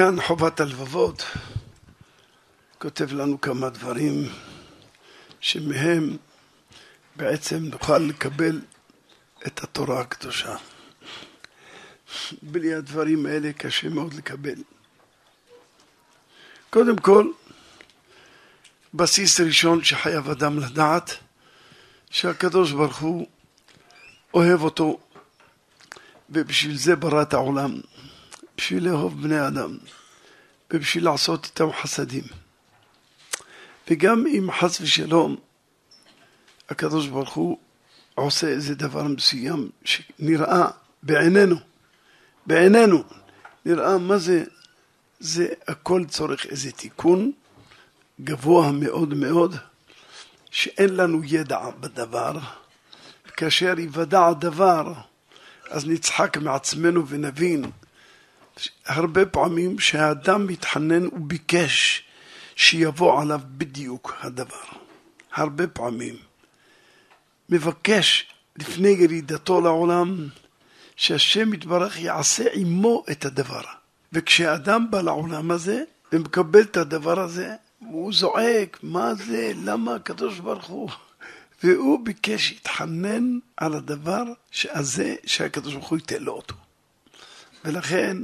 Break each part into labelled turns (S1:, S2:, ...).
S1: כאן חובת הלבבות כותב לנו כמה דברים שמהם בעצם נוכל לקבל את התורה הקדושה. בלי הדברים האלה קשה מאוד לקבל. קודם כל, בסיס ראשון שחייב אדם לדעת שהקדוש ברוך הוא אוהב אותו ובשביל זה ברא את העולם, בשביל לאהוב בני אדם ובשביל לעשות איתם חסדים. וגם אם חס ושלום הקדוש ברוך הוא עושה איזה דבר מסוים שנראה בעינינו, בעינינו, נראה מה זה, זה הכל צורך איזה תיקון גבוה מאוד מאוד, שאין לנו ידע בדבר, כאשר יוודע הדבר, אז נצחק מעצמנו ונבין הרבה פעמים שהאדם מתחנן וביקש שיבוא עליו בדיוק הדבר. הרבה פעמים. מבקש לפני ירידתו לעולם שהשם יתברך יעשה עמו את הדבר. וכשאדם בא לעולם הזה ומקבל את הדבר הזה, הוא זועק, מה זה, למה הקדוש ברוך הוא? והוא ביקש, התחנן על הדבר הזה שהקדוש ברוך הוא ייתן לו אותו. ולכן,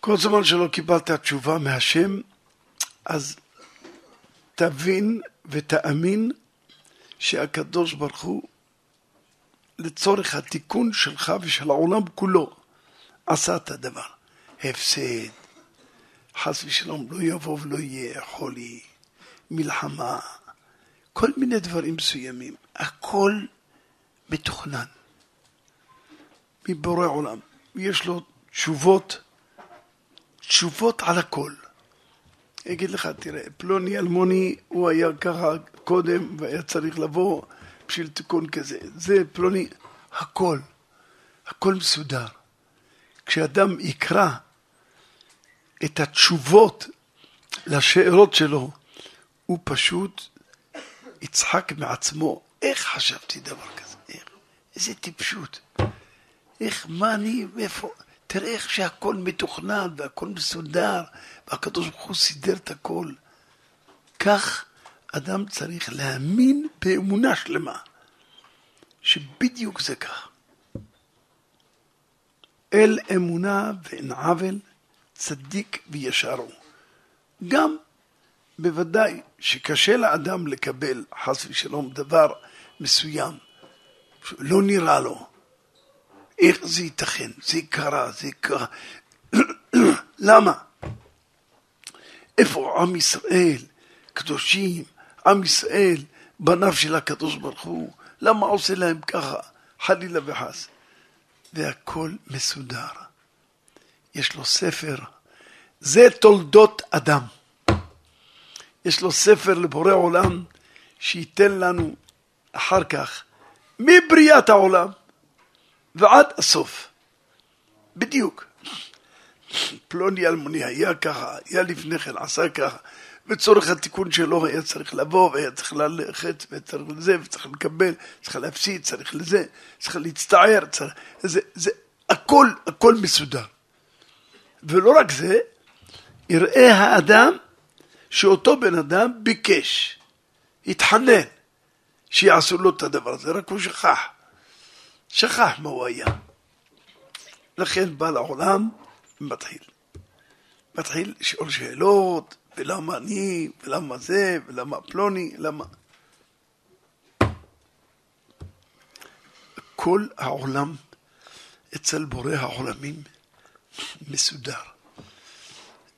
S1: כל זמן שלא קיבלת תשובה מהשם, אז תבין ותאמין שהקדוש ברוך הוא, לצורך התיקון שלך ושל העולם כולו, עשה את הדבר. הפסד, חס ושלום, לא יבוא ולא יהיה חולי, מלחמה, כל מיני דברים מסוימים. הכל מתוכנן מבורא עולם. יש לו תשובות, תשובות על הכל. אגיד לך, תראה, פלוני אלמוני, הוא היה ככה קודם והיה צריך לבוא בשביל תיקון כזה. זה פלוני, הכל, הכל מסודר. כשאדם יקרא את התשובות לשאלות שלו, הוא פשוט יצחק מעצמו. איך חשבתי דבר כזה? איך? איזה טיפשות. איך, מה אני, איפה? תראה איך שהכל מתוכנן והכל מסודר והקדוש ברוך הוא סידר את הכל. כך אדם צריך להאמין באמונה שלמה, שבדיוק זה כך. אל אמונה ואין עוול, צדיק וישר הוא. גם בוודאי שקשה לאדם לקבל חס ושלום דבר מסוים שלא נראה לו. איך זה ייתכן? זה קרה, זה קרה. למה? איפה עם ישראל, קדושים, עם ישראל, בניו של הקדוש ברוך הוא, למה עושה להם ככה, חלילה וחס? והכל מסודר. יש לו ספר, זה תולדות אדם. יש לו ספר לבורא עולם שייתן לנו אחר כך, מבריאת העולם ועד הסוף. בדיוק. פלוני אלמוני היה ככה, היה לפני כן, עשה ככה, וצורך התיקון שלו היה צריך לבוא, והיה צריך ללכת, וצריך לזה, וצריך לקבל, צריך להפסיד, צריך לזה, צריך להצטער, צריך... זה, זה, הכל, הכל מסודר. ולא רק זה, יראה האדם שאותו בן אדם ביקש, התחנן, שיעשו לו את הדבר הזה, רק הוא שכח. שכח מה הוא היה. לכן בא לעולם ומתחיל. מתחיל לשאול שאלות, ולמה אני, ולמה זה, ולמה פלוני, למה... כל העולם אצל בורא העולמים מסודר.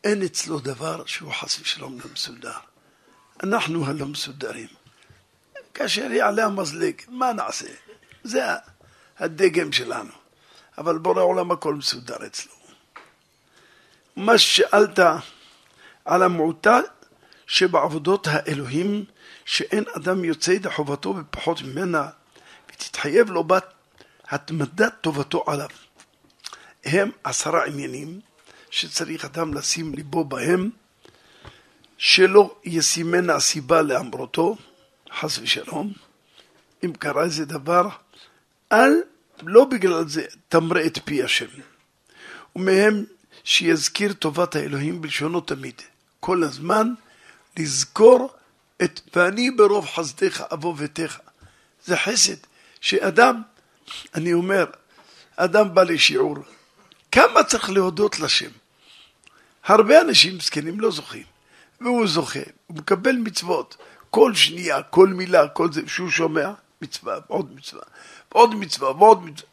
S1: אין אצלו דבר שהוא חס ושלום לא מסודר. אנחנו הלא מסודרים. כאשר יעלה המזלג, מה נעשה? זה הדגם שלנו. אבל בורא עולם הכל מסודר אצלו. מה ששאלת על המעוטה שבעבודות האלוהים, שאין אדם יוצא ידי חובתו בפחות ממנה, ותתחייב לו בת התמדת טובתו עליו. הם עשרה עניינים שצריך אדם לשים ליבו בהם, שלא ישימנה הסיבה לאמרותו, חס ושלום. אם קרה איזה דבר, אל, לא בגלל זה, תמרה את פי השם. ומהם שיזכיר טובת האלוהים בלשונו תמיד. כל הזמן לזכור את ואני ברוב חסדיך אבוא ביתך. זה חסד, שאדם, אני אומר, אדם בא לשיעור, כמה צריך להודות לשם? הרבה אנשים זקנים לא זוכים, והוא זוכה, הוא מקבל מצוות, כל שנייה, כל מילה, כל זה, שהוא שומע, מצווה, ועוד מצווה, ועוד מצווה, ועוד מצווה.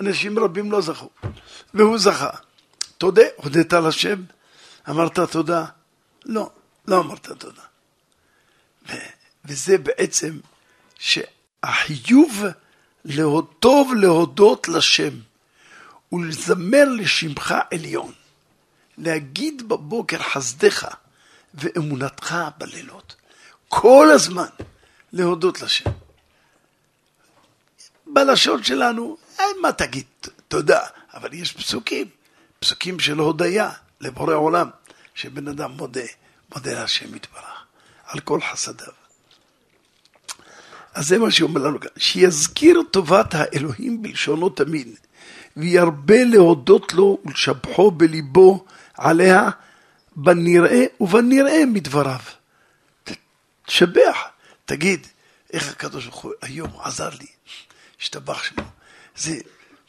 S1: אנשים רבים לא זכו, והוא זכה. תודה, הודית לשם? אמרת תודה? לא, לא אמרת תודה. ו- וזה בעצם שהחיוב טוב להודות לשם ולזמר לשמך עליון. להגיד בבוקר חסדך ואמונתך בלילות. כל הזמן להודות לשם. בלשון שלנו, אין מה תגיד תודה, אבל יש פסוקים, פסוקים של הודיה לבורא עולם, שבן אדם מודה, מודה להשם יתברך, על כל חסדיו. אז זה מה שאומר לנו כאן, שיזכיר טובת האלוהים בלשונו תמיד, וירבה להודות לו ולשבחו בליבו עליה בנראה ובנראה מדבריו. תשבח, תגיד, איך הקדוש ברוך הוא היום עזר לי, השתבח שמו. זה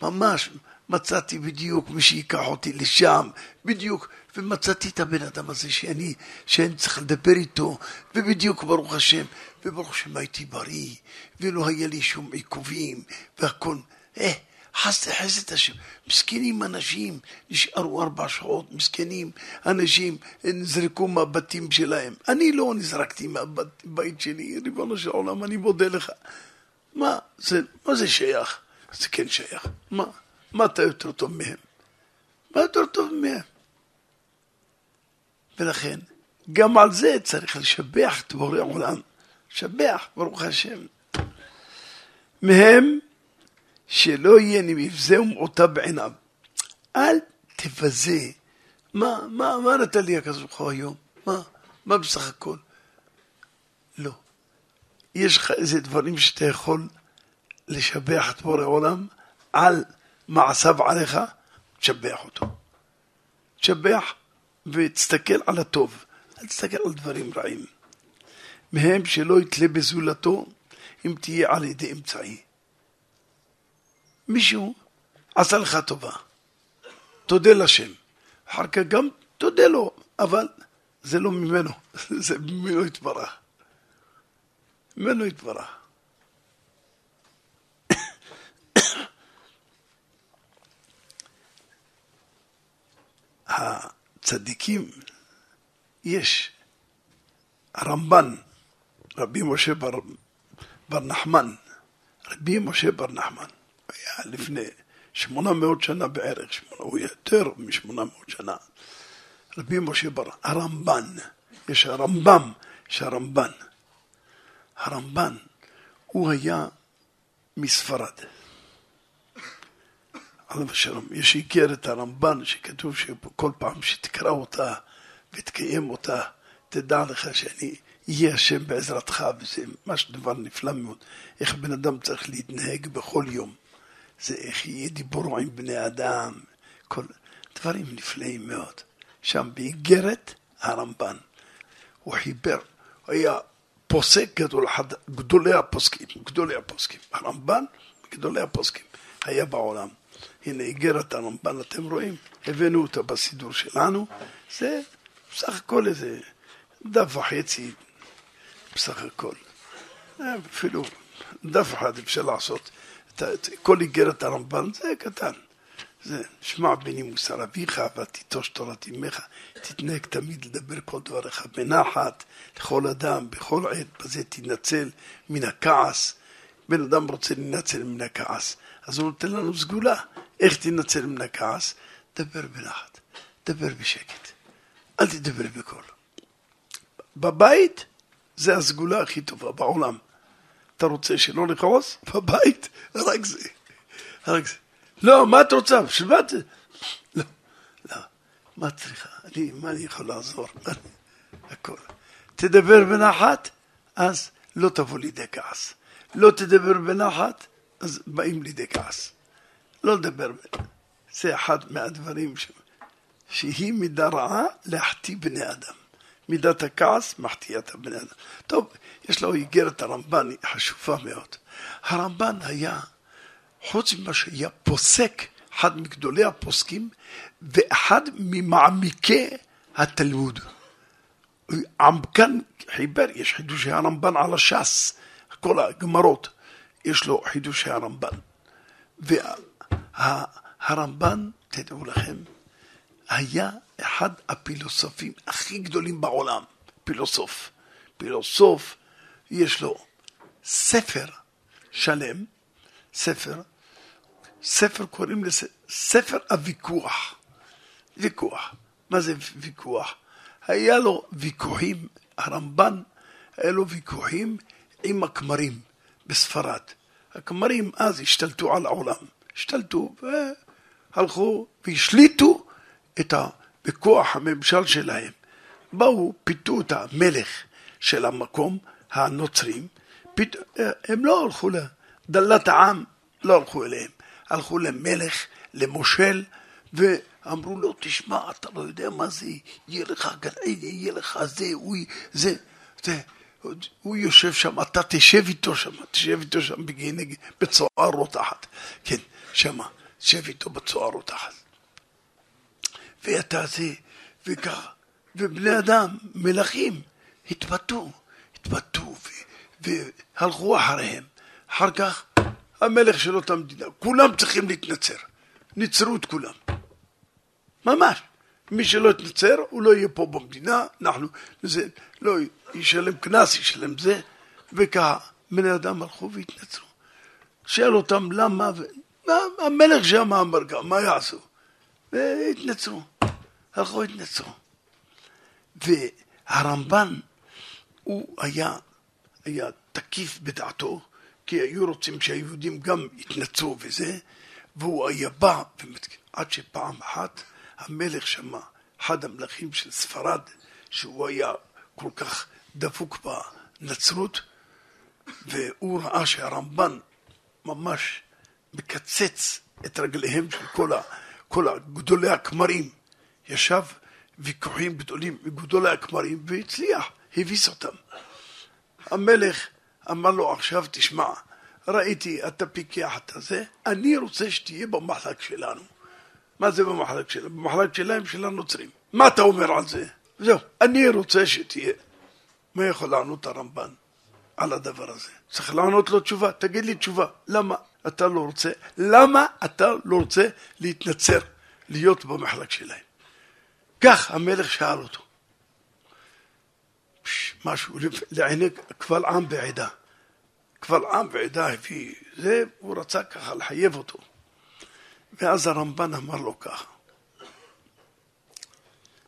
S1: ממש, מצאתי בדיוק מי שיקח אותי לשם, בדיוק, ומצאתי את הבן אדם הזה שאני, שאני צריך לדבר איתו, ובדיוק ברוך השם, וברוך השם הייתי בריא, ולא היה לי שום עיכובים, והכל, אה, חסד חסד השם. מסכנים אנשים, נשארו ארבע שעות, מסכנים אנשים, נזרקו מהבתים שלהם. אני לא נזרקתי מהבית שלי, ריבונו של עולם, אני מודה לך. מה זה, מה זה שייך? זה כן שייך. מה? מה אתה יותר טוב מהם? מה יותר טוב מהם? ולכן, גם על זה צריך לשבח את בורא עולם. לשבח, ברוך השם. מהם שלא יהיה מבזה ומעוטה בעיניו. אל תבזה. מה, מה, מה נתן לי הקדוש ברוך הוא היום? מה, מה בסך הכל? יש לך איזה דברים שאתה יכול לשבח את בורא עולם על מעשיו עליך, תשבח אותו. תשבח ותסתכל על הטוב, אל תסתכל על דברים רעים. מהם שלא יתלה בזולתו אם תהיה על ידי אמצעי. מישהו עשה לך טובה, תודה לשם. אחר כך גם תודה לו, אבל זה לא ממנו, זה ממנו יתברך. ממנו יתברך. הצדיקים, יש הרמב"ן, רבי משה בר, בר נחמן, רבי משה בר נחמן, היה לפני שמונה מאות שנה בערך, הוא יותר משמונה מאות שנה. רבי משה בר, הרמב"ן, יש הרמב"ם, יש הרמב"ן. הרמב"ן, הוא היה מספרד. עליו השלום. יש איגרת הרמב"ן שכתוב שכל פעם שתקרא אותה ותקיים אותה, תדע לך שאני יהיה השם בעזרתך, וזה ממש דבר נפלא מאוד. איך בן אדם צריך להתנהג בכל יום. זה איך יהיה דיבורו עם בני אדם, כל דברים נפלאים מאוד. שם באיגרת הרמב"ן. הוא חיבר, היה פוסק גדול, אחד גדולי הפוסקים, גדולי הפוסקים. הרמב"ן, גדולי הפוסקים, היה בעולם. הנה איגרת הרמב"ן, אתם רואים? הבאנו אותה בסידור שלנו. זה בסך הכל איזה דף וחצי, בסך הכל. אפילו דף אחד אפשר לעשות. כל איגרת הרמב"ן זה קטן. זה שמע בני מוסר אביך ותיטוש תורת אמך, תתנהג תמיד לדבר כל דבריך בנחת, לכל אדם, בכל עת, בזה תנצל מן הכעס. בן אדם רוצה לנצל מן הכעס, אז הוא נותן לנו סגולה. איך תנצל מן הכעס? דבר בנחת, דבר בשקט, אל תדבר בקול. בבית זה הסגולה הכי טובה בעולם. אתה רוצה שלא לכעוס? בבית, רק זה. רק זה. לא, מה את רוצה? בשביל מה את... לא, לא. מה את צריכה? אני, מה אני יכול לעזור? הכל. תדבר בנחת, אז לא תבוא לידי כעס. לא תדבר בנחת, אז באים לידי כעס. לא לדבר. זה אחד מהדברים ש... שהיא מידה רעה להחטיא בני אדם. מידת הכעס מחטיאה את הבני אדם. טוב, יש לו איגרת הרמב"ן, היא חשובה מאוד. הרמב"ן היה, חוץ ממה שהיה פוסק, אחד מגדולי הפוסקים, ואחד ממעמיקי התלמוד. עמקן חיבר, יש חידושי הרמב"ן על הש"ס, כל הגמרות, יש לו חידושי הרמב"ן. והרמב"ן, תדעו לכם, היה אחד הפילוסופים הכי גדולים בעולם, פילוסוף. פילוסוף, יש לו ספר שלם, ספר, ספר קוראים לזה ספר הוויכוח. ויכוח. מה זה ויכוח? היה לו ויכוחים, הרמב"ן, היה לו ויכוחים עם הכמרים בספרד. הכמרים אז השתלטו על העולם, השתלטו והלכו והשליטו את ה... בכוח הממשל שלהם. באו, פיתו את המלך של המקום, הנוצרים, פית... הם לא הלכו לדלת העם, לא הלכו אליהם, הלכו למלך, למושל, ואמרו לו, תשמע, אתה לא יודע מה זה, יהיה לך גן יהיה לך זה, הוא, זה, זה, הוא יושב שם, אתה תשב איתו שם, תשב איתו שם בצואה רותחת, כן, שמה, תשב איתו בצואה רותחת. ואתה זה, וככה. ובני אדם, מלכים, התבטאו, התבטאו והלכו אחריהם. אחר כך המלך של אותה מדינה, כולם צריכים להתנצר. ניצרו את כולם. ממש. מי שלא יתנצר, הוא לא יהיה פה במדינה, אנחנו, זה, לא ישלם קנס, ישלם זה, וככה. בני אדם הלכו והתנצרו. שאל אותם למה, ו... המלך שם אמר גם, מה יעשו? והתנצרו. הלכו התנצרו. והרמב"ן, הוא היה, היה תקיף בדעתו, כי היו רוצים שהיהודים גם יתנצרו וזה, והוא היה בא, עד שפעם אחת המלך שמע, אחד המלכים של ספרד, שהוא היה כל כך דפוק בנצרות, והוא ראה שהרמב"ן ממש מקצץ את רגליהם של כל, ה, כל גדולי הכמרים. ישב ויכוחים גדולים עם גדולי הכמרים והצליח, הביס אותם. המלך אמר לו עכשיו תשמע, ראיתי אתה פיקח את זה, אני רוצה שתהיה במחלק שלנו. מה זה במחלק שלהם? במחלק שלהם של הנוצרים. מה אתה אומר על זה? זהו, אני רוצה שתהיה. מה יכול לענות הרמב"ן על הדבר הזה? צריך לענות לו תשובה, תגיד לי תשובה, למה אתה לא רוצה, למה אתה לא רוצה להתנצר, להיות במחלק שלהם? כך המלך שאל אותו. משהו לעיני קבל עם ועדה. קבל עם ועדה הביא זה, הוא רצה ככה לחייב אותו. ואז הרמב"ן אמר לו ככה,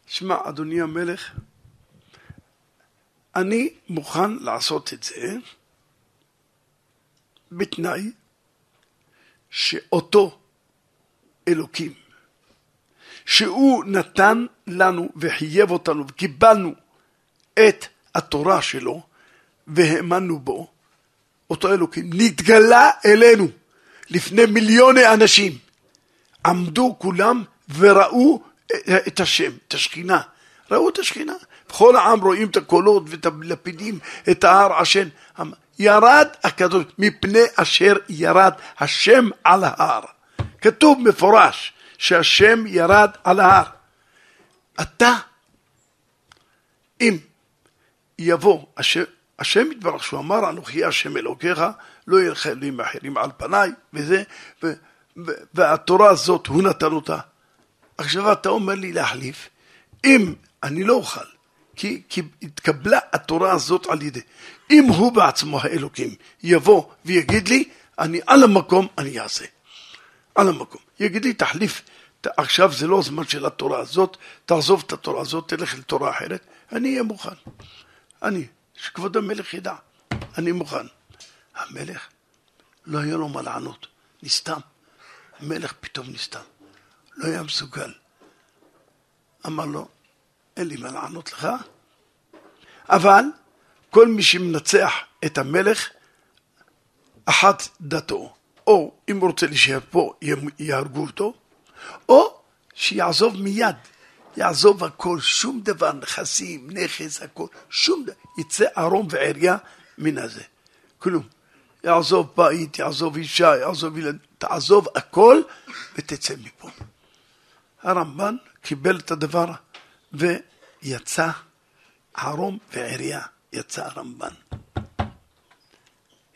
S1: שמע, אדוני המלך, אני מוכן לעשות את זה בתנאי שאותו אלוקים שהוא נתן לנו וחייב אותנו וקיבלנו את התורה שלו והאמנו בו, אותו אלוקים נתגלה אלינו לפני מיליוני אנשים. עמדו כולם וראו את השם, את השכינה. ראו את השכינה. בכל העם רואים את הקולות ואת הלפידים, את ההר עשן. ירד הקדוש, מפני אשר ירד השם על ההר. כתוב מפורש, שהשם ירד על ההר. אתה, אם יבוא השם, השם יתברך, שהוא אמר, אנוכי השם אלוקיך, לא יהיה לך אלוהים אחרים על פניי, וזה, ו, ו, והתורה הזאת, הוא נתן אותה. עכשיו אתה אומר לי להחליף, אם אני לא אוכל, כי, כי התקבלה התורה הזאת על ידי, אם הוא בעצמו האלוקים יבוא ויגיד לי, אני על המקום, אני אעשה. על המקום. יגיד לי, תחליף, עכשיו זה לא הזמן של התורה הזאת, תעזוב את התורה הזאת, תלך לתורה אחרת, אני אהיה מוכן. אני, שכבוד המלך ידע, אני מוכן. המלך, לא היה לו מה לענות, נסתם. המלך פתאום נסתם, לא היה מסוגל. אמר לו, אין לי מה לענות לך, אבל כל מי שמנצח את המלך, אחת דתו. או אם הוא רוצה להישאר פה, יהרגו אותו, או שיעזוב מיד, יעזוב הכל, שום דבר, נכסים, נכס, הכל, שום דבר, יצא ארון ועריה מן הזה. כלום. יעזוב בית, יעזוב אישה, יעזוב ילד, תעזוב הכל ותצא מפה. הרמב"ן קיבל את הדבר ויצא ערום ועריה, יצא הרמב"ן.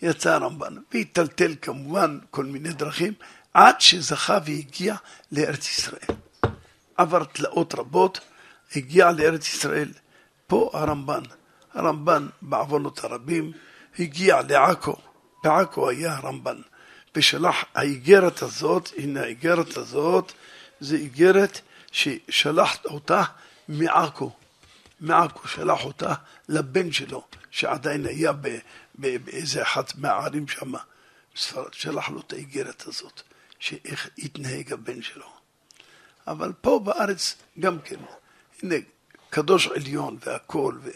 S1: יצא הרמב"ן, והיטלטל כמובן כל מיני דרכים, עד שזכה והגיע לארץ ישראל. עבר תלאות רבות, הגיע לארץ ישראל. פה הרמב"ן, הרמב"ן בעוונות הרבים, הגיע לעכו, בעכו היה הרמב"ן, ושלח האיגרת הזאת, הנה האיגרת הזאת, זה איגרת ששלח אותה מעכו, מעכו שלח אותה לבן שלו, שעדיין היה באיזה אחת מהערים שם, שלח לו את האיגרת הזאת, שאיך התנהג הבן שלו. אבל פה בארץ גם כן, הנה, קדוש עליון והכול, ו...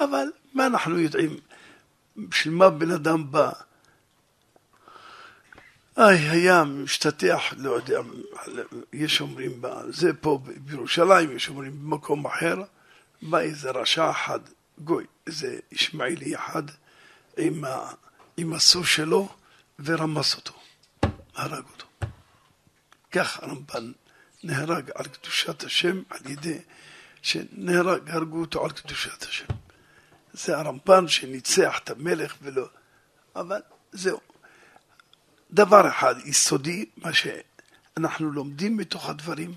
S1: אבל מה אנחנו יודעים? בשביל מה בן אדם בא? איי, היה משתטח, לא יודע, יש אומרים, זה פה בירושלים, יש אומרים במקום אחר, בא איזה רשע אחד, גוי, איזה ישמעאלי אחד, עם, ה, עם הסוס שלו, ורמס אותו, הרג אותו. כך הרמב"ן נהרג על קדושת השם על ידי שנהרג, הרגו אותו על קדושת השם. זה הרמב"ן שניצח את המלך ולא... אבל זהו. דבר אחד יסודי, מה שאנחנו לומדים מתוך הדברים,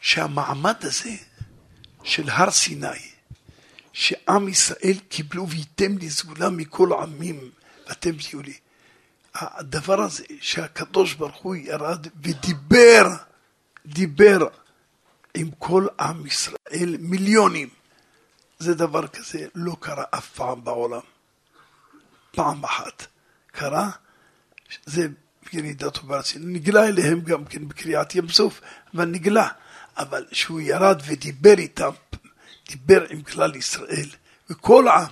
S1: שהמעמד הזה של הר סיני, שעם ישראל קיבלו וייתם לי סגולה מכל העמים, ואתם תהיו לי. הדבר הזה שהקדוש ברוך הוא ירד ודיבר, דיבר עם כל עם ישראל, מיליונים. זה דבר כזה לא קרה אף פעם בעולם. פעם אחת קרה, זה ירידת וברצין. נגלה אליהם גם כן בקריאת ים סוף, אבל נגלה. אבל שהוא ירד ודיבר איתם, דיבר עם כלל ישראל, וכל העם,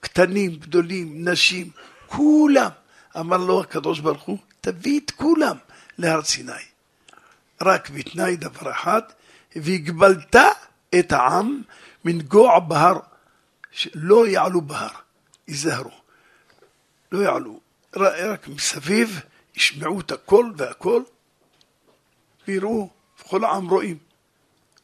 S1: קטנים, גדולים, נשים, כולם, אמר לו הקדוש ברוך הוא, תביא את כולם להר סיני. רק בתנאי דבר אחד, והגבלת את העם מנגוע בהר, שלא יעלו בהר, ייזהרו, לא יעלו, רק מסביב ישמעו את הקול והקול, ויראו, וכל העם רואים,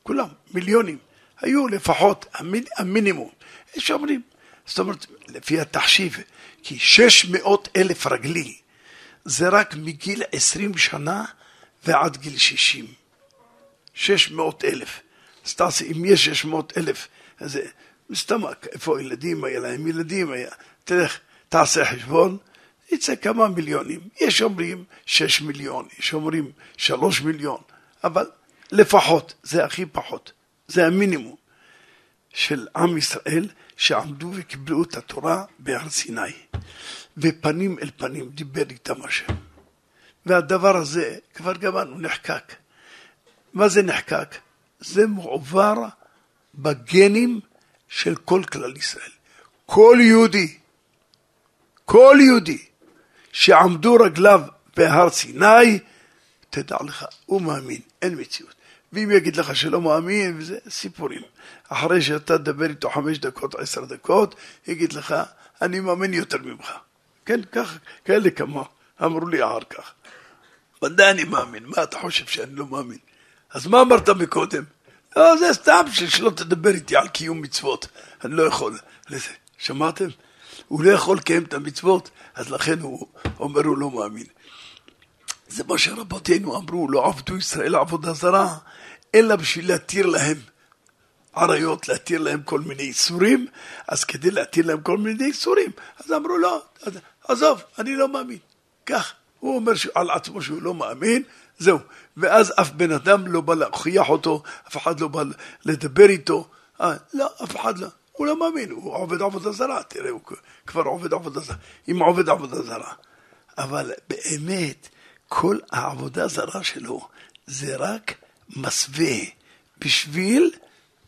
S1: כולם, מיליונים, היו לפחות המיני, המינימום, יש אומרים, זאת אומרת, לפי התחשיב, כי שש מאות אלף רגלי, זה רק מגיל עשרים שנה ועד גיל שישים. שש מאות אלף. אז תעשי, אם יש שש מאות אלף, אז סתם, איפה הילדים, היה להם ילדים, היה, תלך, תעשה חשבון, יצא כמה מיליונים. יש אומרים שש מיליון, יש אומרים שלוש מיליון, אבל לפחות, זה הכי פחות, זה המינימום של עם ישראל שעמדו וקיבלו את התורה בהר סיני, ופנים אל פנים דיבר איתם השם. והדבר הזה כבר גמרנו, נחקק. מה זה נחקק? זה מועבר בגנים של כל כלל ישראל. כל יהודי, כל יהודי שעמדו רגליו בהר סיני, תדע לך, הוא מאמין, אין מציאות. ואם יגיד לך שלא מאמין, וזה סיפורים. אחרי שאתה תדבר איתו חמש דקות, עשר דקות, יגיד לך, אני מאמין יותר ממך. כן, כך, כאלה כמה אמרו לי אחר כך. ודאי אני מאמין, מה אתה חושב שאני לא מאמין? אז מה אמרת מקודם? לא, זה סתם שלא תדבר איתי על קיום מצוות, אני לא יכול. לזה. שמעתם? הוא לא יכול לקיים את המצוות, אז לכן הוא אומר הוא לא מאמין. זה מה שרבותינו אמרו, לא עבדו ישראל עבודה זרה, אלא בשביל להתיר להם עריות, להתיר להם כל מיני איסורים, אז כדי להתיר להם כל מיני איסורים, אז אמרו לא, עזוב, אני לא מאמין. כך, הוא אומר על עצמו שהוא לא מאמין, זהו. ואז אף בן אדם לא בא להוכיח אותו, אף אחד לא בא לדבר איתו. אה, לא, אף אחד לא. הוא לא מאמין, הוא עובד עבודה זרה, תראה, הוא כבר עובד עבודה זרה, אם עובד עבודה זרה. אבל באמת, כל העבודה זרה שלו זה רק מסווה בשביל,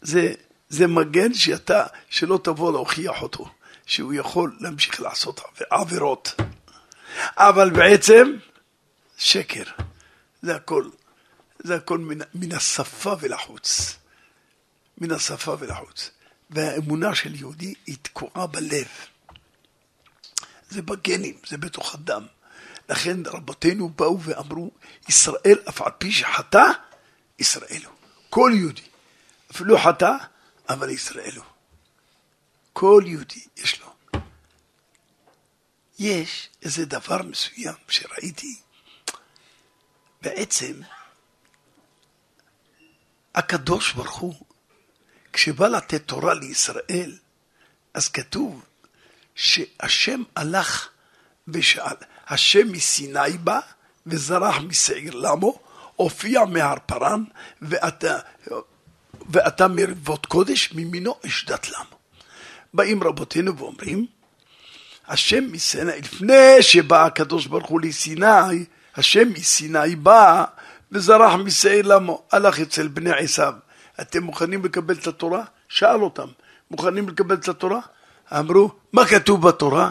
S1: זה, זה מגן שאתה, שלא תבוא להוכיח אותו, שהוא יכול להמשיך לעשות עבירות. אבל בעצם, שקר. זה הכל, זה הכל מן, מן השפה ולחוץ. מן השפה ולחוץ. והאמונה של יהודי היא תקועה בלב. זה בגנים, זה בתוך הדם. לכן רבותינו באו ואמרו, ישראל אף על פי שחטא, ישראל הוא. כל יהודי. אפילו חטא, אבל ישראל הוא. כל יהודי יש לו. יש איזה דבר מסוים שראיתי, בעצם הקדוש ברוך הוא, כשבא לתת תורה לישראל, אז כתוב שהשם הלך ושאל, השם מסיני בא וזרח משעיר למו, הופיע מהר פרן, ואתה, ואתה מרבות קודש, ממינו אשדת למו. באים רבותינו ואומרים, השם מסיני, לפני שבא הקדוש ברוך הוא לסיני, השם מסיני בא וזרח משעיר למו, הלך אצל בני עשיו. אתם מוכנים לקבל את התורה? שאל אותם, מוכנים לקבל את התורה? אמרו, מה כתוב בתורה?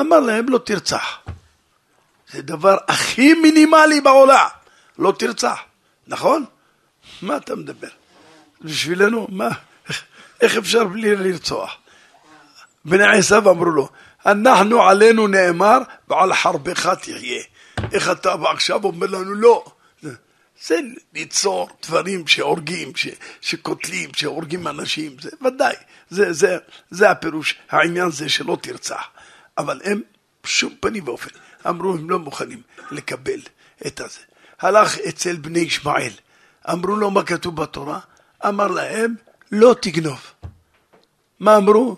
S1: אמר להם, לא תרצח. זה דבר הכי מינימלי בעולם, לא תרצח, נכון? מה אתה מדבר? בשבילנו, מה, איך אפשר בלי לרצוח? בני עשיו אמרו לו, אנחנו עלינו נאמר ועל חרבך תחיה. איך אתה עכשיו אומר לנו לא? זה ליצור דברים שהורגים, ש, שקוטלים, שהורגים אנשים, זה ודאי, זה, זה, זה הפירוש, העניין זה שלא תרצח. אבל הם בשום פנים ואופן אמרו הם לא מוכנים לקבל את הזה. הלך אצל בני ישמעאל, אמרו לו מה כתוב בתורה? אמר להם לא תגנוב. מה אמרו?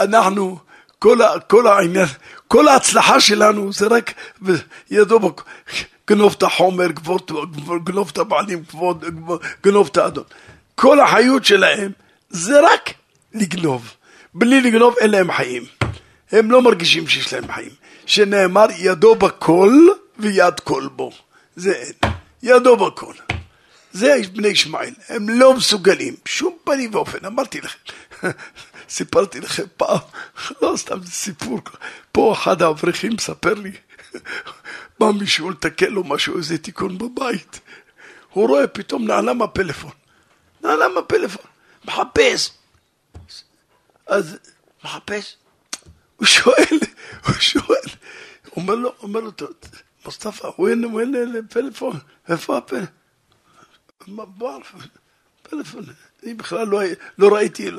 S1: אנחנו, כל, כל העניין, כל ההצלחה שלנו זה רק ידו, גנוב את החומר, גנוב את הבעלים, גנוב את האדון. כל החיות שלהם זה רק לגנוב. בלי לגנוב אין להם חיים. הם לא מרגישים שיש להם חיים. שנאמר ידו בכל ויד כל בו. זה אין. ידו בכל. זה בני ישמעאל, הם לא מסוגלים, שום פנים ואופן, אמרתי לכם, סיפרתי לכם פעם, לא סתם זה סיפור, פה אחד האברכים מספר לי, בא מישהו לתקן לו משהו, איזה תיקון בבית, הוא רואה פתאום נעלם הפלאפון, נעלם הפלאפון, מחפש, אז מחפש, הוא שואל, הוא שואל, אומר לו, אומר לו, מוסטפא, הוא אין פלאפון, איפה הפלאפון? מב"ר, פלאפון, אני בכלל לא, לא ראיתי,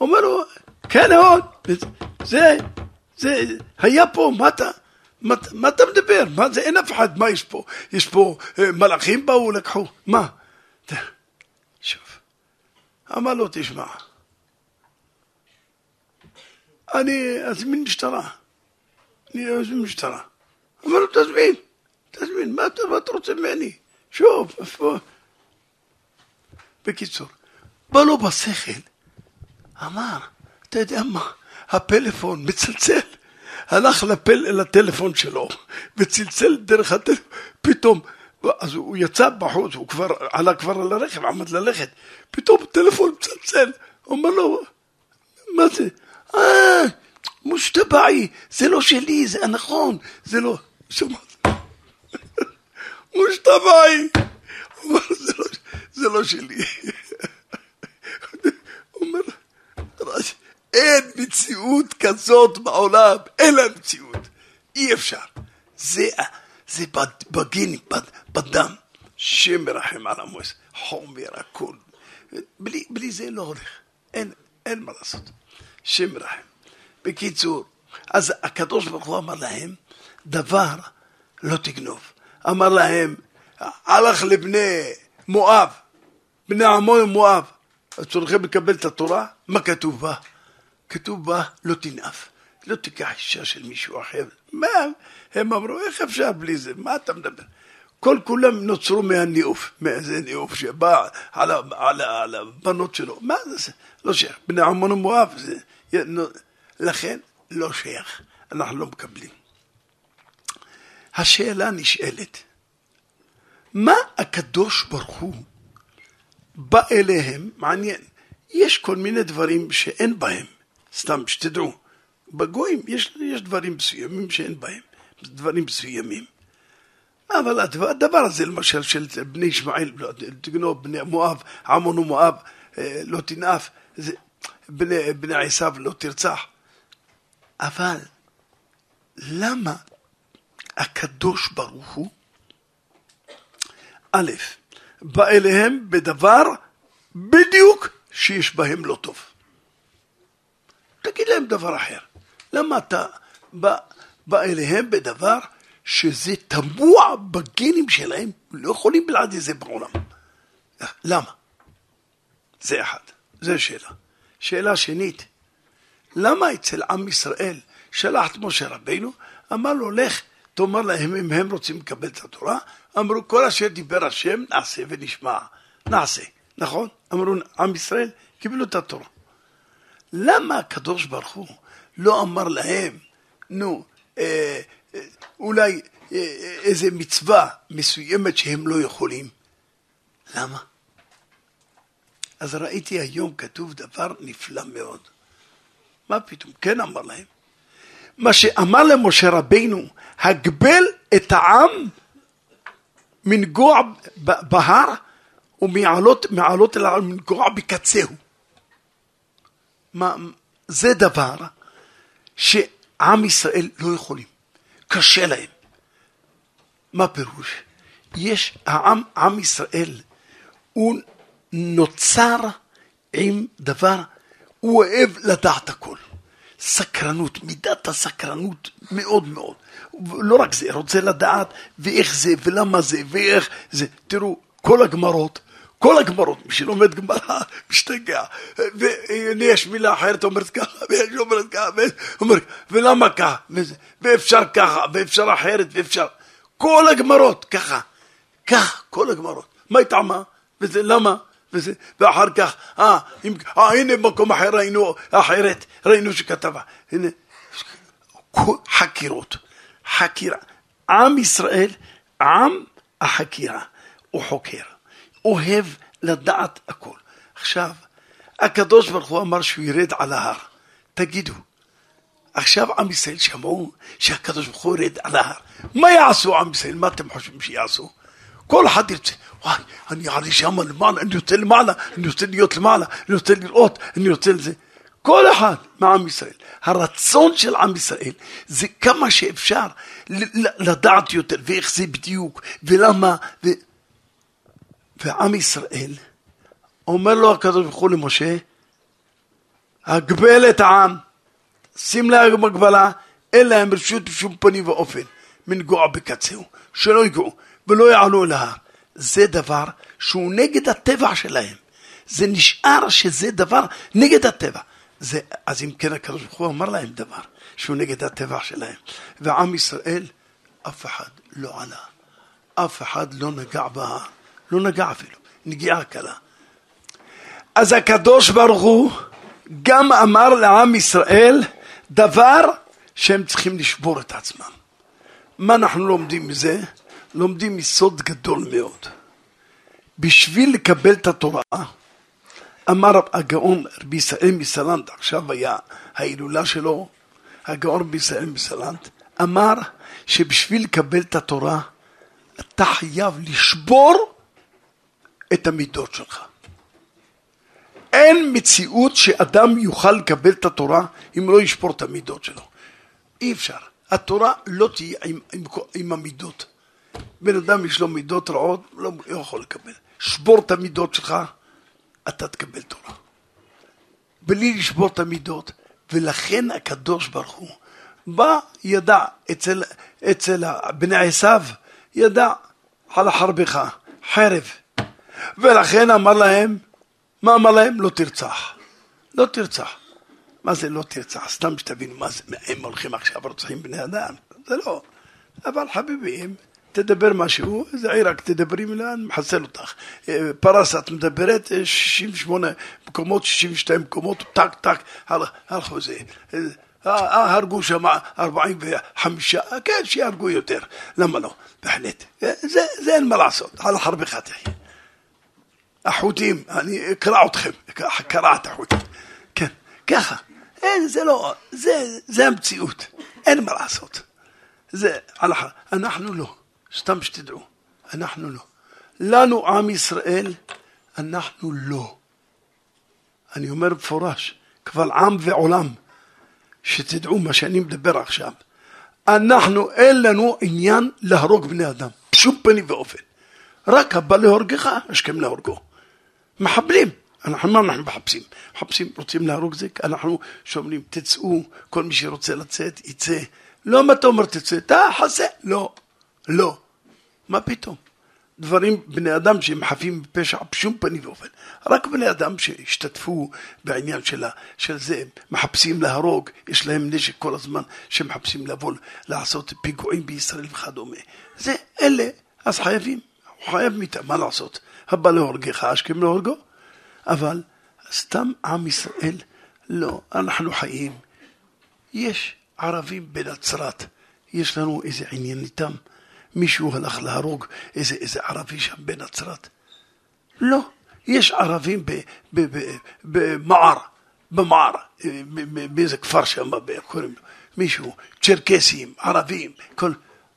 S1: אומר לו, כן עוד, זה, זה היה פה, מה אתה, מה, מה אתה מדבר? מה זה, אין אף אחד, מה יש פה? יש פה אה, מלאכים באו, לקחו, מה? שוב, אמר לו, תשמע, אני אזמין משטרה, אני אזמין משטרה. אמר לו, תזמין, תזמין, מה אתה, מה אתה רוצה ממני? שוב. בקיצור, בא לו בשכל, אמר, אתה יודע מה, הפלאפון מצלצל. הלך לפל, לטלפון שלו וצלצל דרך הטלפון, פתאום, אז הוא יצא בחוץ, הוא כבר עלה כבר על הרכב, עמד ללכת, פתאום טלפון מצלצל, אומר לו, מה זה? אה, מושתבעי, זה לא שלי, זה הנכון, זה לא, שמעת? מושתבעי, הוא אומר, זה לא, לא שלי. הוא אומר, אין מציאות כזאת בעולם, אין לה מציאות, אי אפשר. זה, זה בגין, בדם, שם מרחם על עמוס, חומר, הכל. בלי, בלי זה לא הולך, אין, אין מה לעשות. שם מרחם. בקיצור, אז הקדוש ברוך הוא אמר להם, דבר לא תגנוב. אמר להם, הלך לבני מואב, בני עמון ומואב, אז צריכים לקבל את התורה, מה כתוב בה? כתוב בה לא תנאף, לא תיקח אישה של מישהו אחר. מה? הם אמרו, איך אפשר בלי זה? מה אתה מדבר? כל כולם נוצרו מהניאוף, מאיזה ניאוף שבא על, על, על הבנות שלו. מה זה? לא שייך. בני עמון ומואב, זה, לכן לא שייך. אנחנו לא מקבלים. השאלה נשאלת, מה הקדוש ברוך הוא בא אליהם, מעניין, יש כל מיני דברים שאין בהם, סתם שתדעו, בגויים יש, יש דברים מסוימים שאין בהם, דברים מסוימים. אבל הדבר הזה, למשל, של בני ישמעאל, לא, תגנוב, בני מואב, עמון ומואב, אה, לא תנאף, בני, בני עשיו לא תרצח. אבל למה הקדוש ברוך הוא, א', בא אליהם בדבר בדיוק שיש בהם לא טוב. תגיד להם דבר אחר. למה אתה בא, בא אליהם בדבר שזה טבוע בגנים שלהם, לא יכולים בלעדי זה בעולם. למה? זה אחד, זו שאלה. שאלה שנית, למה אצל עם ישראל שלח את משה רבינו, אמר לו, לך, תאמר להם אם הם רוצים לקבל את התורה, אמרו, כל אשר דיבר השם, נעשה ונשמע. נעשה, נכון? אמרו, עם ישראל קיבלו את התורה. למה הקדוש ברוך הוא לא אמר להם, נו, אה, אה, אולי אה, איזה מצווה מסוימת שהם לא יכולים? למה? אז ראיתי היום כתוב דבר נפלא מאוד. מה פתאום? כן אמר להם. מה שאמר למשה רבינו, הגבל את העם מנגוע בהר ומעלות מעלות אל העם מנגוע בקצהו. מה, זה דבר שעם ישראל לא יכולים, קשה להם. מה פירוש? יש, העם, עם ישראל, הוא נוצר עם דבר, הוא אוהב לדעת הכל. סקרנות, מידת הסקרנות מאוד מאוד. לא רק זה, רוצה לדעת ואיך זה ולמה זה ואיך זה. תראו, כל הגמרות, כל הגמרות, מי שלומד גמרא משתגע. והנה יש מילה אחרת אומרת ככה, ויש אומרת ככה, ולמה ככה, ואפשר ככה, ואפשר אחרת, ואפשר. כל הגמרות ככה, ככה, כל הגמרות. מה היא טעמה? וזה למה? וזה, ואחר כך, אה, אם, אה, הנה במקום אחר ראינו אחרת, ראינו שכתבה. הנה, חקירות, חקירה. עם ישראל, עם החקירה, הוא חוקר, אוהב לדעת הכל. עכשיו, הקדוש ברוך הוא אמר שהוא ירד על ההר. תגידו, עכשיו עם ישראל שמעו שהקדוש ברוך הוא ירד על ההר. מה יעשו עם ישראל? מה אתם חושבים שיעשו? כל אחד ירצה, וואי, אני עלי שם למעלה, אני רוצה למעלה, אני רוצה להיות למעלה, אני רוצה לראות, אני רוצה לזה. כל אחד מעם ישראל. הרצון של עם ישראל זה כמה שאפשר לדעת יותר, ואיך זה בדיוק, ולמה, ו... ועם ישראל, אומר לו הקדוש ברוך הוא למשה, הגבל את העם, שים להם הגבלה, אין להם רשות בשום פנים ואופן מנגוע בקצהו, שלא יגעו. ולא יעלו אל ההר. זה דבר שהוא נגד הטבע שלהם. זה נשאר שזה דבר נגד הטבע. זה, אז אם כן הקדוש ברוך הוא אמר להם דבר שהוא נגד הטבע שלהם. ועם ישראל, אף אחד לא עלה. אף אחד לא נגע בהר. לא נגע אפילו. נגיעה קלה. אז הקדוש ברוך הוא גם אמר לעם ישראל דבר שהם צריכים לשבור את עצמם. מה אנחנו לומדים מזה? לומדים יסוד גדול מאוד. בשביל לקבל את התורה, אמר הגאון רבי ישראל מסלנט, עכשיו היה ההילולה שלו, הגאון רבי ישראל מסלנט, אמר שבשביל לקבל את התורה, אתה חייב לשבור את המידות שלך. אין מציאות שאדם יוכל לקבל את התורה אם לא ישבור את המידות שלו. אי אפשר. התורה לא תהיה עם, עם, עם המידות. בן אדם יש לו מידות רעות, לא יכול לקבל. שבור את המידות שלך, אתה תקבל תורה. בלי לשבור את המידות, ולכן הקדוש ברוך הוא בא, ידע, אצל, אצל בני עשיו, ידע על חרבך, חרב. ולכן אמר להם, מה אמר להם? לא תרצח. לא תרצח. מה זה לא תרצח? סתם שתבינו מה זה, הם הולכים עכשיו רוצחים בני אדם. זה לא. אבל חביבים, תדבר משהו, זה עיראק, תדברי מילה, אני מחסל אותך. אה, פרס, את מדברת 68 אה, מקומות, 62 מקומות, טק טק, הלכו זה. אה, הרגו שם 45, כן, שיהרגו יותר, למה לא? בהחלט. זה, זה אין מה לעשות, על חרבך תחיה. החוטים, אני אקרע אתכם, קרע את החוטים. כן, ככה. אין, זה לא, זה, זה המציאות, אין מה לעשות. זה, אנחנו לא. סתם שתדעו, אנחנו לא. לנו עם ישראל, אנחנו לא. אני אומר במפורש, קבל עם ועולם, שתדעו מה שאני מדבר עכשיו. אנחנו, אין לנו עניין להרוג בני אדם, בשום פנים ואופן. רק הבא להורגך, השכם להורגו. מחבלים. אנחנו, מה אנחנו מחפשים? מחפשים, רוצים להרוג זה? אנחנו שאומרים, תצאו, כל מי שרוצה לצאת, יצא. לא מה אתה אומר תצא, תחסה. לא, לא. מה פתאום? דברים, בני אדם שהם חפים בפשע בשום פנים ואופן. רק בני אדם שהשתתפו בעניין שלה, של זה, מחפשים להרוג, יש להם נשק כל הזמן, שמחפשים לבוא לעשות פיגועים בישראל וכדומה. זה אלה, אז חייבים, הוא חייב מיתה, מה לעשות? הבא להורגך, אשכם להורגו. אבל סתם עם ישראל, לא, אנחנו חיים. יש ערבים בנצרת, יש לנו איזה עניין איתם. מישהו הלך להרוג איזה, איזה ערבי שם בנצרת? לא. יש ערבים במער, במער, באיזה כפר שם, קוראים לו, מישהו, צ'רקסים, ערבים, כל...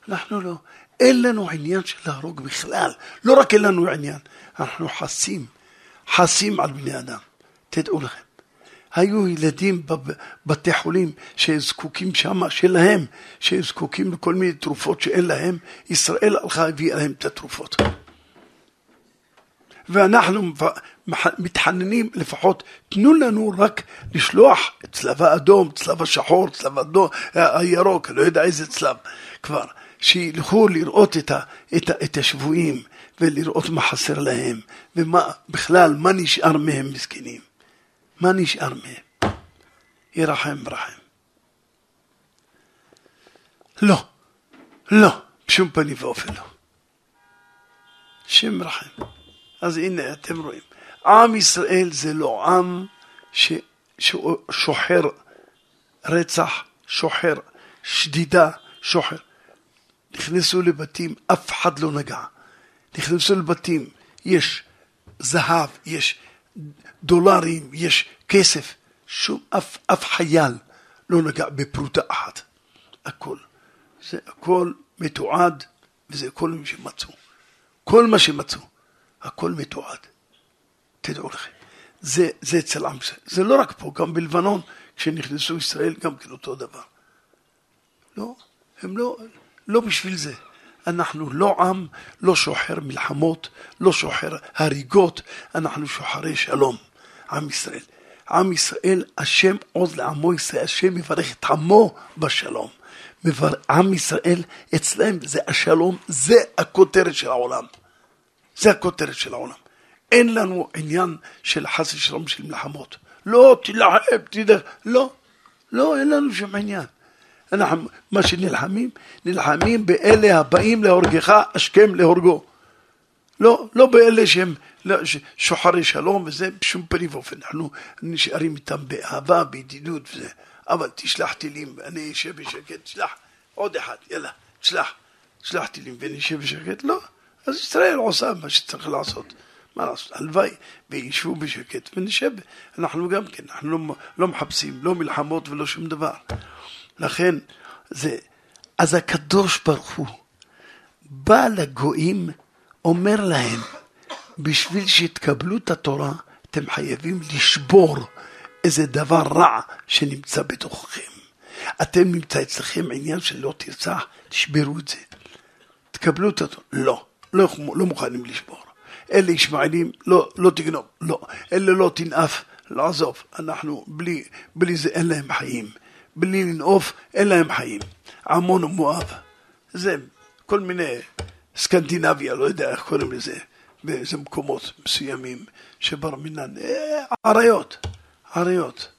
S1: אנחנו לא. אין לנו עניין של להרוג בכלל. לא רק אין לנו עניין, אנחנו חסים, חסים על בני אדם. תדעו לכם. היו ילדים בבתי חולים שזקוקים שם, שלהם, שזקוקים לכל מיני תרופות שאין להם, ישראל הלכה הביאה להם את התרופות. ואנחנו מתחננים לפחות, תנו לנו רק לשלוח צלב האדום, צלב השחור, צלב האדום, הירוק, לא יודע איזה צלב כבר, שילכו לראות את, ה, את, ה, את השבויים ולראות מה חסר להם, ומה בכלל, מה נשאר מהם מסכנים. מה נשאר מהם? ירחם ברחם. לא, לא, בשום פנים ואופן לא. שם רחם. אז הנה, אתם רואים. עם ישראל זה לא עם ששוחר רצח, שוחר שדידה, שוחר. נכנסו לבתים, אף אחד לא נגע. נכנסו לבתים, יש זהב, יש דולרים, יש כסף. שום, אף, אף חייל לא נגע בפרוטה אחת. הכל. זה הכל מתועד, וזה כל מה שמצאו. כל מה שמצאו, הכל מתועד. תדעו לכם. זה, זה אצל עם ישראל. זה לא רק פה, גם בלבנון, כשנכנסו ישראל, גם כן אותו דבר. לא, הם לא, לא בשביל זה. אנחנו לא עם, לא שוחר מלחמות, לא שוחר הריגות, אנחנו שוחרי שלום, עם ישראל. עם ישראל, השם עוז לעמו ישראל, השם מברך את עמו בשלום. עם ישראל, אצלם זה השלום, זה הכותרת של העולם. זה הכותרת של העולם. אין לנו עניין של חס ושלום של מלחמות. לא, תילחם, תדע, לא, לא, אין לנו שום עניין. אנחנו, מה שנלחמים, נלחמים באלה הבאים להורגך, השכם להורגו. לא, לא באלה שהם לא, שוחרי שלום וזה, בשום פנים ואופן. אנחנו נשארים איתם באהבה, בידידות וזה. אבל תשלח טילים, אני אשב בשקט, תשלח עוד אחד, יאללה, תשלח, תשלח טילים ונשב בשקט. לא, אז ישראל עושה מה שצריך לעשות. מה לעשות? הלוואי וישבו בשקט ונשב. אנחנו גם כן, אנחנו לא, לא מחפשים, לא מלחמות ולא שום דבר. לכן, זה, אז הקדוש ברוך הוא בא לגויים, אומר להם, בשביל שיתקבלו את התורה, אתם חייבים לשבור איזה דבר רע שנמצא בתוככם. אתם נמצא אצלכם עניין של לא תרצח, תשברו את זה. תקבלו את התורה. לא, לא, לא מוכנים לשבור. אלה ישמעאלים, לא, לא תגנוב, לא. אלה לא תנאף, לא עזוב. אנחנו, בלי, בלי זה אין להם חיים. בלי לנאוף, אין להם חיים. עמון ומואב, זה כל מיני סקנדינביה, לא יודע איך קוראים לזה, באיזה מקומות מסוימים שבר מינן, עריות, עריות.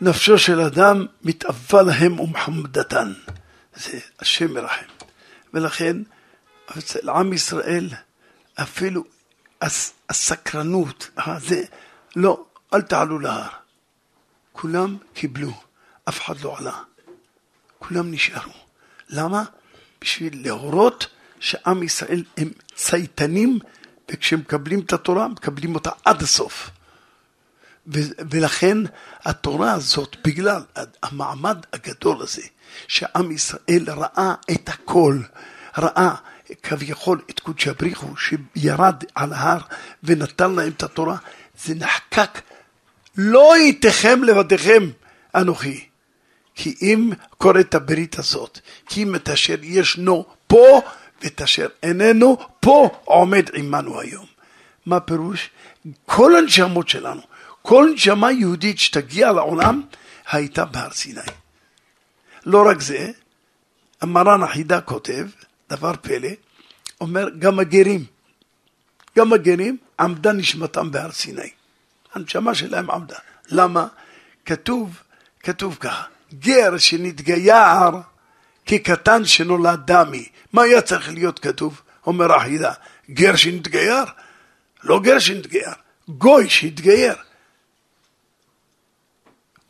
S1: נפשו של אדם מתאווה להם ומחמדתן. זה השם מרחם. ולכן, אצל עם ישראל, אפילו הסקרנות, זה, לא, אל תעלו להר. כולם קיבלו, אף אחד לא עלה. כולם נשארו. למה? בשביל להורות שעם ישראל הם צייתנים, וכשהם מקבלים את התורה, מקבלים אותה עד הסוף. ולכן התורה הזאת, בגלל המעמד הגדול הזה, שעם ישראל ראה את הכל, ראה כביכול את קודשא בריחו שירד על ההר ונתן להם את התורה, זה נחקק לא ייתכם לבדיכם אנוכי. כי אם קוראת הברית הזאת, כי אם את אשר ישנו פה ואת אשר איננו פה עומד עמנו היום. מה פירוש? כל הנשמות שלנו, כל נשמה יהודית שתגיע לעולם הייתה בהר סיני. לא רק זה, המרן החידה כותב, דבר פלא, אומר גם הגרים, גם הגרים עמדה נשמתם בהר סיני. הנשמה שלהם עמדה. למה? כתוב, כתוב ככה, גר שנתגייר כקטן שנולד דמי. מה היה צריך להיות כתוב? אומר החידה, גר שנתגייר? לא גר שנתגייר, גוי שהתגייר.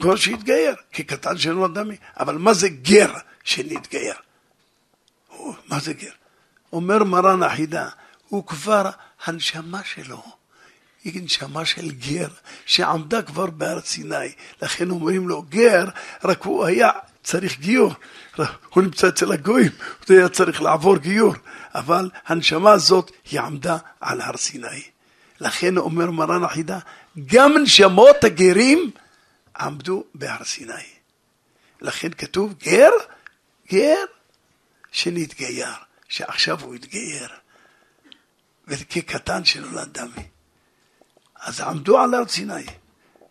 S1: גוי שהתגייר, כקטן שנולד דמי. אבל מה זה גר שנתגייר? מה זה גר? אומר מרן החידה, הוא כבר הנשמה שלו. היא נשמה של גר שעמדה כבר בהר סיני, לכן אומרים לו גר, רק הוא היה צריך גיור, הוא נמצא אצל הגויים, הוא היה צריך לעבור גיור, אבל הנשמה הזאת היא עמדה על הר סיני. לכן אומר מרן החידה, גם נשמות הגרים עמדו בהר סיני. לכן כתוב גר, גר שנתגייר, שעכשיו הוא התגייר, וכקטן שנולד דמי. אז עמדו על הר סיני.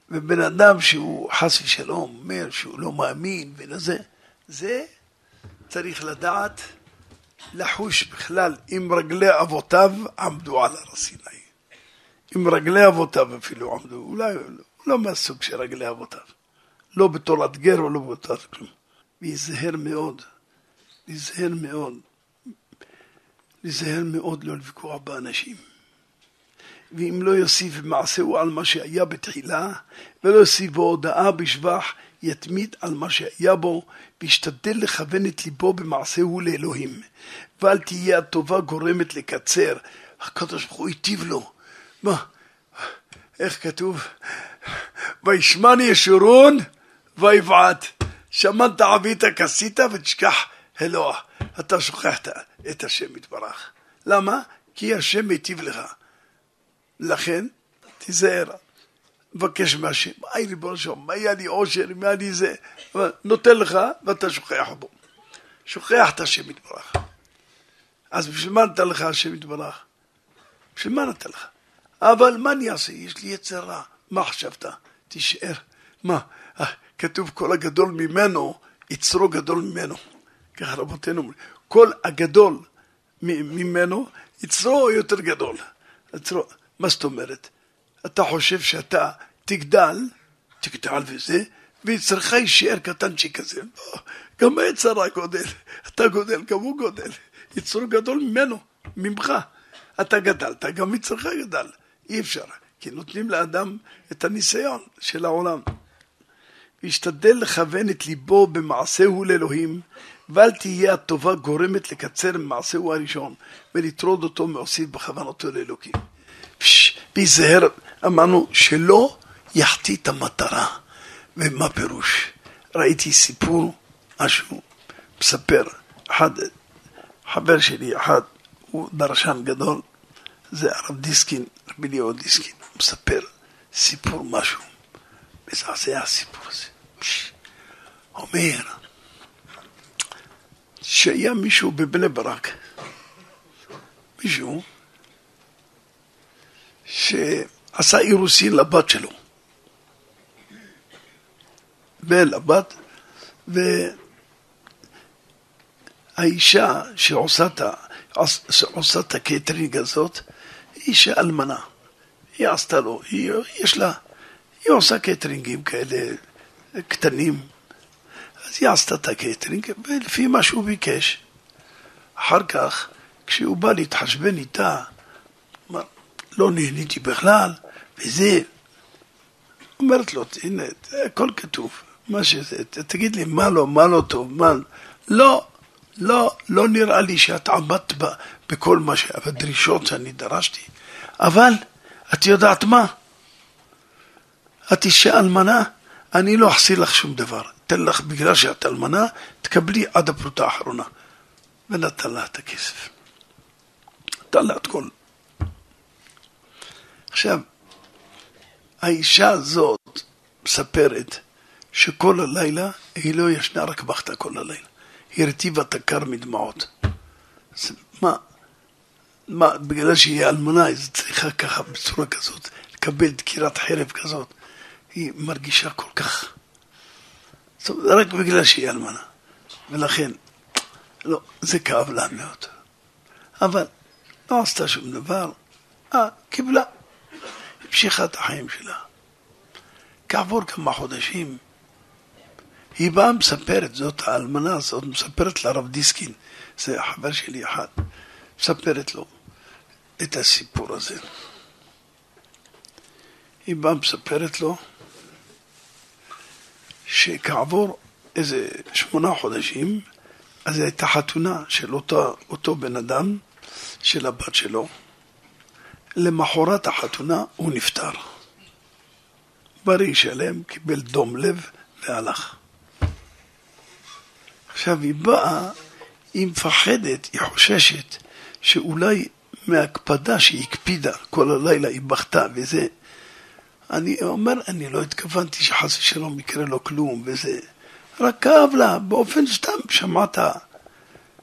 S1: ובן אדם שהוא חס ושלום אומר שהוא לא מאמין ולזה, זה צריך לדעת לחוש בכלל אם רגלי אבותיו עמדו על הר סיני. אם רגלי אבותיו אפילו עמדו, אולי לא מהסוג של רגלי אבותיו. לא בתורת גר ולא בתורת כלום. להיזהר מאוד, להיזהר מאוד, להיזהר מאוד לא לפגוע באנשים. ואם לא יוסיף מעשהו על מה שהיה בתחילה, ולא יוסיף בו הודאה בשבח, יתמיד על מה שהיה בו, וישתדל לכוון את ליבו במעשהו לאלוהים. ואל תהיה הטובה גורמת לקצר. הקדוש ברוך הוא היטיב לו. מה? איך כתוב? וישמן ישורון ויבעט. שמנת עבית כסית ותשכח אלוה. אתה שוכח את השם יתברך. למה? כי השם היטיב לך. לכן, תיזהר. מבקש מהשם, היי ריבונו שלום, מה היה לי עושר, מה לי זה, נותן לך ואתה שוכח בו. שוכח את השם יתברך. אז בשביל מה נתן לך השם יתברך? בשביל מה נתן לך? אבל מה אני אעשה? יש לי יצר רע. מה חשבת? תישאר. מה? כתוב כל הגדול ממנו, יצרו גדול ממנו. ככה רבותינו אומרים. כל הגדול ממנו, יצרו יותר גדול. יצרו. מה זאת אומרת? אתה חושב שאתה תגדל, תגדל וזה, ויצרך יישאר קטנצ'יק כזה. לא, גם היצרה גודל, אתה גודל, גם הוא גודל. יצרו גדול ממנו, ממך. אתה גדלת, גם יצרך גדל. אי אפשר, כי נותנים לאדם את הניסיון של העולם. וישתדל לכוון את ליבו במעשהו לאלוהים, ואל תהיה הטובה גורמת לקצר ממעשהו הראשון, ולטרוד אותו מעשות כוונתו לאלוקים. להיזהר, אמרנו שלא יחטיא את המטרה. ומה פירוש? ראיתי סיפור, משהו, מספר, אחד, חבר שלי אחד, הוא דרשן גדול, זה הרב דיסקין, רבי ליאור דיסקין, מספר סיפור משהו, מזעזע הסיפור הזה. אומר שהיה מישהו בבני ברק, מישהו שעשה אירוסין לבת שלו. ולבת, והאישה שעושה את, שעושה את הקייטרינג הזאת, היא אישה אלמנה. היא עשתה לו, היא, יש לה, היא עושה קייטרינגים כאלה קטנים. אז היא עשתה את הקייטרינג, ולפי מה שהוא ביקש. אחר כך, כשהוא בא להתחשבן איתה, לא נהניתי בכלל, וזה... אומרת לו, הנה, הכל כתוב, מה שזה, תגיד לי מה לא, מה לא טוב, מה... לא, לא, לא נראה לי שאת עמדת בכל מה ש... בדרישות שאני דרשתי, אבל את יודעת מה? את אישה אלמנה, אני לא אחסיר לך שום דבר. אתן לך, בגלל שאת אלמנה, תקבלי עד הפרוטה האחרונה. ונתן לה את הכסף. נתן לה את כל. עכשיו, האישה הזאת מספרת שכל הלילה היא לא ישנה, רק בכתה כל הלילה. היא הרטיבה את הקר מדמעות. אז מה, מה, בגלל שהיא אלמנה, היא צריכה ככה, בצורה כזאת, לקבל דקירת חרב כזאת. היא מרגישה כל כך... זאת אומרת, רק בגלל שהיא אלמנה. ולכן, לא, זה כאב לה מאוד. אבל לא עשתה שום דבר, אה, קיבלה, המשיכה את החיים שלה. כעבור כמה חודשים, היא באה מספרת, זאת האלמנה הזאת, מספרת לרב דיסקין, זה החבר שלי אחד, מספרת לו את הסיפור הזה. היא באה מספרת לו שכעבור איזה שמונה חודשים, אז הייתה חתונה של אותו, אותו בן אדם, של הבת שלו. למחרת החתונה הוא נפטר. בריא שלם, קיבל דום לב והלך. עכשיו היא באה, היא מפחדת, היא חוששת שאולי מהקפדה שהיא הקפידה כל הלילה, היא בכתה וזה. אני אומר, אני לא התכוונתי שחס ושלום יקרה לו כלום וזה. רק כאב לה, באופן סתם שמעת.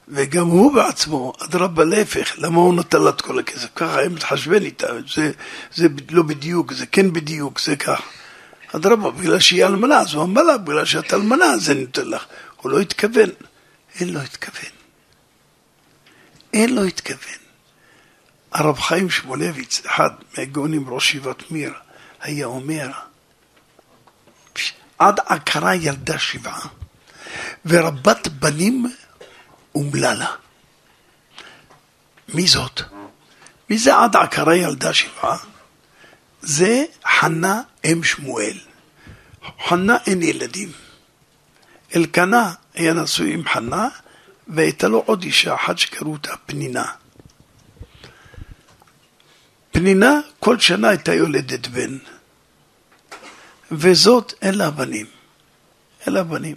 S1: וגם הוא בעצמו, אדרבה להפך, למה הוא נתן לה את כל הכסף? ככה היה מתחשבן איתה, זה, זה לא בדיוק, זה כן בדיוק, זה כך. אדרבה, בגלל שהיא אלמנה, אז הוא בגלל שאת אלמנה, אני נותן לך. הוא לא התכוון. אין לו התכוון. אין לו התכוון. הרב חיים שמואלביץ, אחד מהגאונים, ראש ישיבת מיר, היה אומר, עד עקרה ילדה שבעה, ורבת בנים אומללה. מי זאת? מי זה עד עקרה ילדה שבעה? זה חנה אם שמואל. חנה אין ילדים. אלקנה היה נשוי עם חנה, והייתה לו עוד אישה אחת שקראו אותה פנינה. פנינה כל שנה הייתה יולדת בן. וזאת אין לה בנים. אין לה בנים.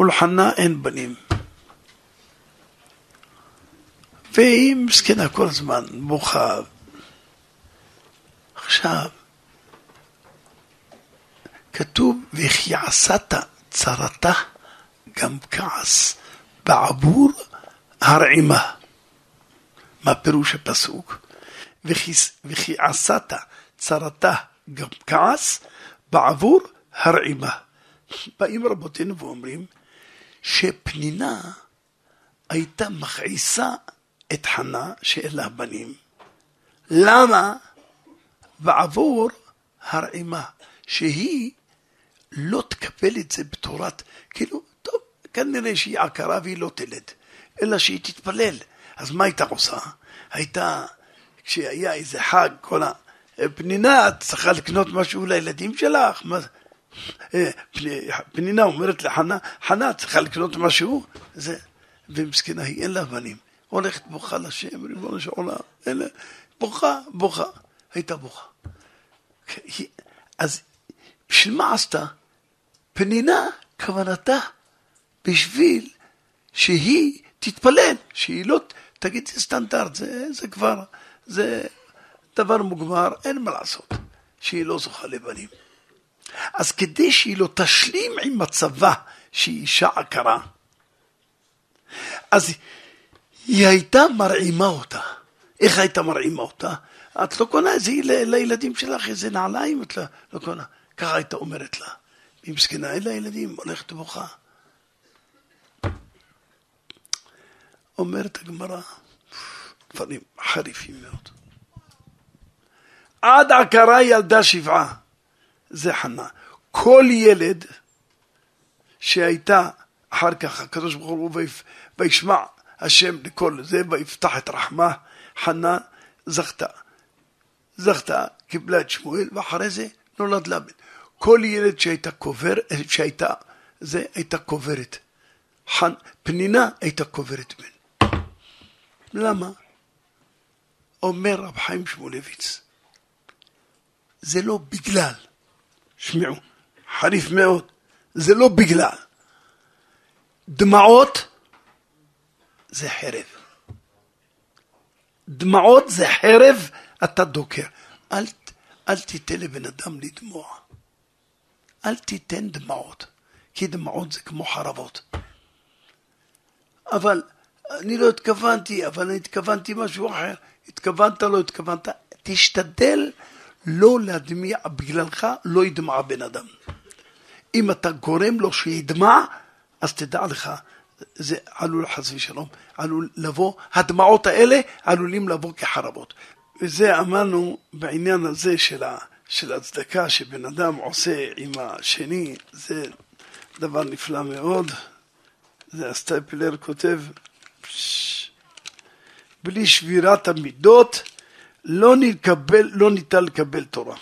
S1: ולחנה אין בנים. והיא מסכנה כל הזמן, בוכה. עכשיו, כתוב, וכי עשת צרתה גם כעס בעבור הרעימה. מה פירוש הפסוק? וכי עשת צרתה גם כעס בעבור הרעימה. באים רבותינו ואומרים שפנינה הייתה מכעיסה את חנה שאין לה בנים. למה? בעבור הרעימה, שהיא לא תקבל את זה בתורת, כאילו, טוב, כנראה שהיא עקרה והיא לא תלד, אלא שהיא תתפלל. אז מה הייתה עושה? הייתה, כשהיה איזה חג, כל ה... פנינה, את צריכה לקנות משהו לילדים שלך? מה... אה, פנינה אומרת לחנה, חנה, את צריכה לקנות משהו? זה... ומסכנה, היא אין לה בנים. הולכת בוכה לשם, ריבונו של עולם, אין לה... בוכה, בוכה. הייתה בוכה. אז בשביל מה עשתה? פנינה, כוונתה, בשביל שהיא תתפלל, שהיא לא תגיד זה סטנדרט, זה, זה כבר, זה דבר מוגמר, אין מה לעשות, שהיא לא זוכה לבנים. אז כדי שהיא לא תשלים עם מצבה שהיא אישה עקרה, אז היא הייתה מרעימה אותה. איך הייתה מרעימה אותה? את לא קונה איזה לילדים שלך איזה נעליים, את לא, לא קונה. ככה הייתה אומרת לה. היא מסכנה, אין לה הולכת בוכה. אומרת הגמרא, דברים חריפים מאוד. עד עקרה ילדה שבעה. זה חנה. כל ילד שהייתה אחר כך, הקדוש ברוך הוא וישמע השם לכל זה, ויפתח את רחמה, חנה זכתה. זכתה, קיבלה את שמואל, ואחרי זה נולד לה בן. כל ילד שהייתה קובר, שהייתה, זה הייתה קוברת. חנ... פנינה הייתה קוברת בן. למה? אומר רב חיים שמואלביץ, זה לא בגלל, שמעו, חריף מאוד, זה לא בגלל. דמעות זה חרב. דמעות זה חרב, אתה דוקר. אל, אל תיתן לבן אדם לדמוע. אל תיתן דמעות, כי דמעות זה כמו חרבות. אבל אני לא התכוונתי, אבל אני התכוונתי משהו אחר. התכוונת, לא התכוונת, תשתדל לא להדמיע, בגללך לא ידמע בן אדם. אם אתה גורם לו שידמע, אז תדע לך, זה עלול חס ושלום, עלול לבוא, הדמעות האלה עלולים לבוא כחרבות. וזה אמרנו בעניין הזה של, ה, של הצדקה שבן אדם עושה עם השני, זה דבר נפלא מאוד. זה הסטייפלר כותב, בלי שבירת המידות לא, נקבל, לא ניתן לקבל תורה.